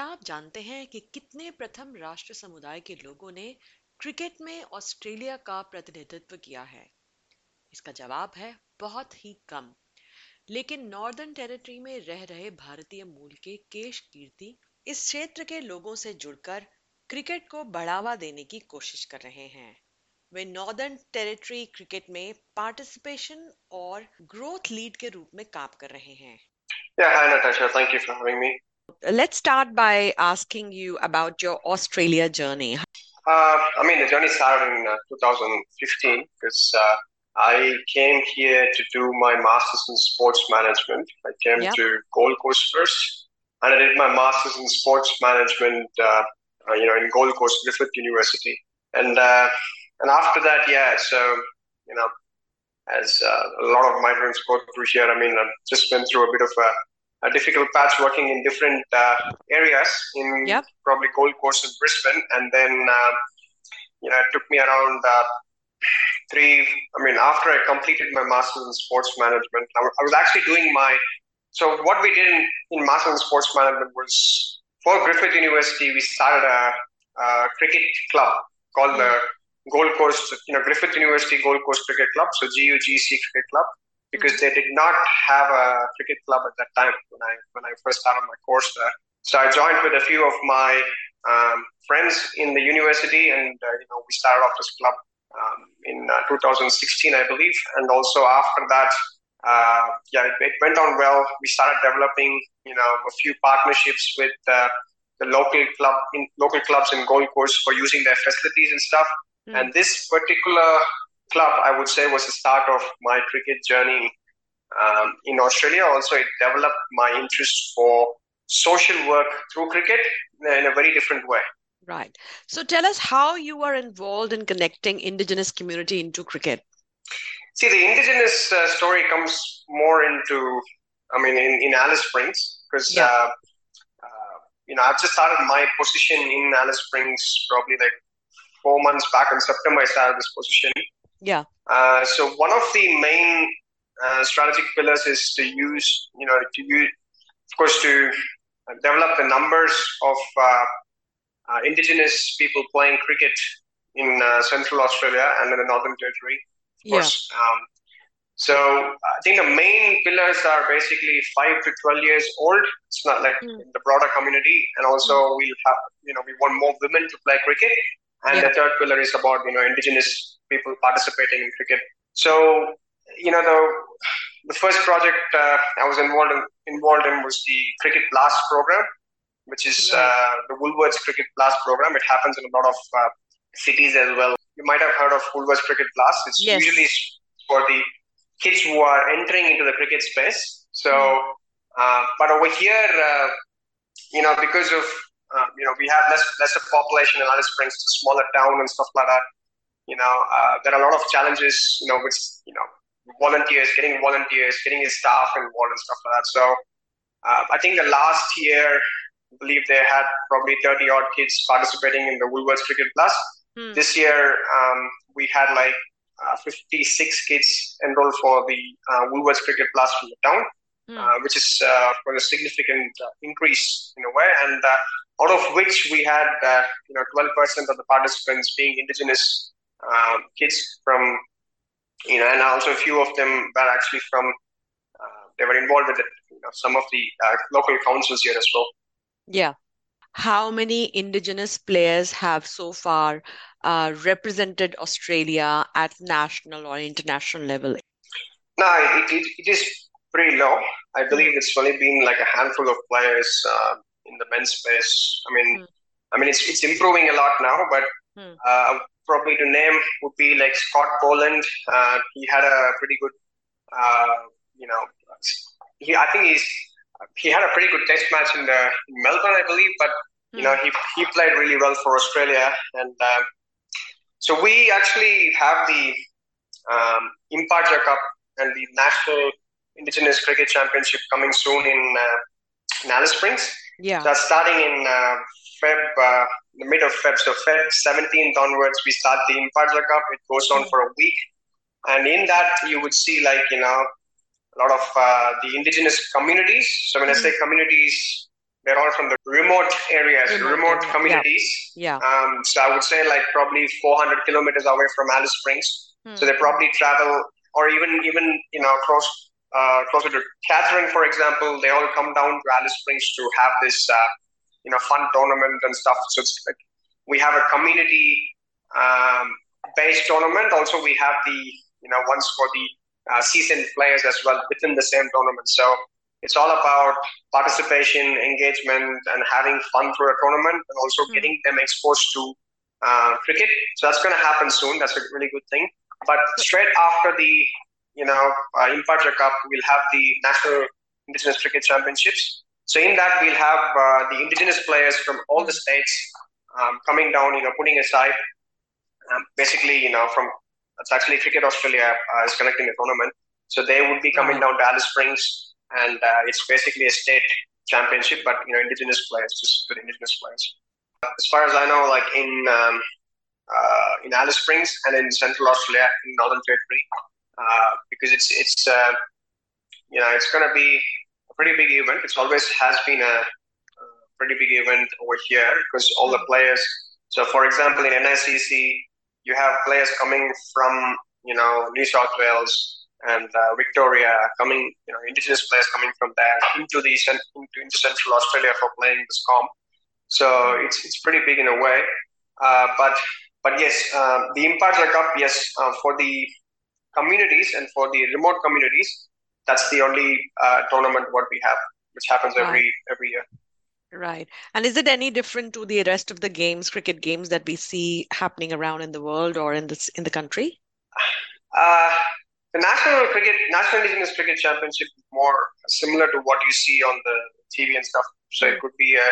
क्या आप जानते हैं कि कितने प्रथम राष्ट्र समुदाय के लोगों ने क्रिकेट में ऑस्ट्रेलिया का प्रतिनिधित्व किया है इसका जवाब है बहुत ही कम लेकिन नॉर्दर्न टेरिटरी में रह रहे भारतीय मूल के केश कीर्ति इस क्षेत्र के लोगों से जुड़कर क्रिकेट को बढ़ावा देने की कोशिश कर रहे हैं वे नॉर्दर्न टेरिटरी क्रिकेट में पार्टिसिपेशन और ग्रोथ लीड के रूप में काम कर रहे हैं Yeah, hi Natasha. Thank you for having me. Let's start by asking you about your Australia journey. Uh, I mean, the journey started in uh, 2015 because uh, I came here to do my master's in sports management. I came Yep. to Gold Coast first, and I did my master's in sports management, uh, uh, you know, in Gold Coast Griffith University. And uh, and after that, yeah, so you know, as uh, a lot of migrants go through here, I mean, I've just been through a bit of a, a difficult patch working in different uh, areas in Yep. probably Gold Coast and Brisbane, and then uh, you know, it took me around uh, three. I mean, after I completed my master's in sports management, I was actually doing my. So what we did in, in master's in sports management was for Griffith University, we started a, a cricket club called the Gold Coast, you know, Griffith University Gold Coast Cricket Club, so GUGC Cricket Club, because they did not have a cricket club at that time when I when I first started my course there. So I joined with a few of my um, friends in the university, and uh, you know, we started off this club um, in uh, 2016, I believe, and also after that, uh, yeah, it, it went on well. We started developing, you know, a few partnerships with uh, the local club in local clubs in Gold Coast for using their facilities and stuff. Hmm. And this particular club, I would say, was the start of my cricket journey um, in Australia. Also, it developed my interest for social work through cricket in a very different way. Right. So tell us how you were involved in connecting indigenous community into cricket. See, the indigenous uh, story comes more into, I mean, in, in Alice Springs, because, Yeah. uh, uh, you know, I've just started my position in Alice Springs probably like four months back in September, I started this position. Yeah. Uh, so one of the main uh, strategic pillars is to use, you know, to use, of course, to develop the numbers of uh, uh, indigenous people playing cricket in uh, Central Australia and in the Northern Territory. Of Yeah. course. Um, so I think the main pillars are basically five to twelve years old. It's not like Mm. the broader community, and also we have, you know, we want more women to play cricket. And Yeah. the third pillar is about you know indigenous people participating in cricket. So you know the the first project uh, I was involved in, involved in was the Cricket Blast program, which is uh, the Woolworths Cricket Blast program. It happens in a lot of uh, cities as well. You might have heard of Woolworths Cricket Blast. It's Yes. usually for the kids who are entering into the cricket space. So, uh, but over here, uh, you know, because of uh, you know we have less lesser population in Alice Springs, it's a smaller town and stuff like that. You know, uh, there are a lot of challenges. You know, with you know volunteers, getting volunteers, getting your staff involved and stuff like that. So, uh, I think the last year, I believe they had probably 30 odd kids participating in the Woolworths Cricket Blast. Hmm. This year, um, we had like uh, 56 kids enrolled for the uh, Woolworths Cricket Blast from the town, Hmm. uh, which is uh, for a significant uh, increase in a way. And uh, out of which we had, uh, you know, 12% of the participants being indigenous um, kids from, you know, and also a few of them were actually from, uh, they were involved with it, you know, some of the uh, local councils here as well. Yeah. How many indigenous players have so far uh, represented Australia at national or international level? No, it, it, it is pretty low. I believe it's only been like a handful of players uh, in the men's space. I mean, Hmm. I mean it's it's improving a lot now, but Hmm. uh, probably to name would be like Scott Boland. Uh, he had a pretty good, uh, you know, he I think he's he had a pretty good test match in the in Melbourne, I believe, but you know he he played really well for Australia, and um, so we actually have the um, Imparja Cup and the National Indigenous Cricket Championship coming soon in, uh, in Alice Springs. Yeah. That's starting in uh, Feb, uh, the mid of Feb. So Feb 17th onwards, we start the Imparja Cup. It goes on for a week, and in that you would see like you know a lot of uh, the indigenous communities. So when I say communities, they're all from the remote areas, remote, remote communities. Yeah. yeah. Um, so I would say like probably 400 kilometers away from Alice Springs. Hmm. So they probably travel, or even even you know close uh, closer to Katherine, for example. They all come down to Alice Springs to have this uh, you know fun tournament and stuff. So it's like we have a community um, based tournament. Also, we have the you know ones for the uh, seasoned players as well within the same tournament. So it's all about participation, engagement, and having fun through a tournament, and also mm-hmm. getting them exposed to uh, cricket. So that's going to happen soon. That's a really good thing. But straight after the you know uh, Imparja Cup, we'll have the National Indigenous Cricket Championships. So in that, we'll have uh, the indigenous players from all the states um, coming down. You know, putting aside um, basically, you know, from it's actually Cricket Australia uh, is conducting the tournament. So they would be coming down to Alice Springs and uh, it's basically a state championship, but you know, indigenous players, just for indigenous players. As far as I know, like in um, uh, in Alice Springs and in Central Australia, in Northern Territory, uh, because it's it's uh, you know it's going to be pretty big event. It's always has been a, pretty big event over here because all the players. So, for example, in NICC, you have players coming from you know New South Wales, and uh, Victoria coming, you know, indigenous players coming from there into the into, into Central Australia for playing this comp. So it's it's pretty big in a way. Uh, but but yes, um, the Imparja Cup, yes, uh, for the communities and for the remote communities, that's the only uh, tournament what we have, which happens every every year. Right. And is it any different to the rest of the games, cricket games that we see happening around in the world or in this in the country? Uh, the National Cricket, National Indigenous Cricket Championship is more similar to what you see on the TV and stuff. So it could be a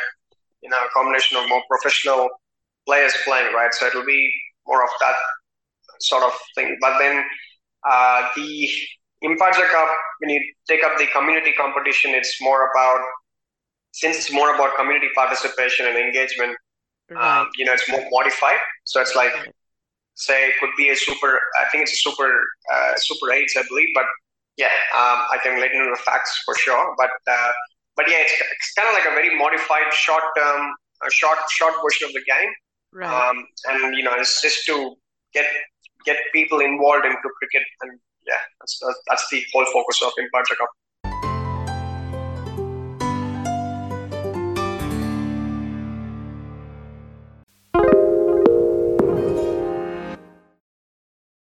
you know a combination of more professional players playing, right? So it'll be more of that sort of thing. But then uh, the Imparja Cup, when you take up the community competition, it's more about since it's more about community participation and engagement. Right. Um, you know, it's more modified. So it's like say it could be a super. I think it's a super uh, super eight, I believe. But yeah, um, I can let you know the facts for sure. But uh, but yeah, it's, it's kind of like a very modified short term, a short short version of the game. Right. Um, and you know, it's just to get get people involved into cricket, and yeah, that's that's the whole focus of Imparja Cup.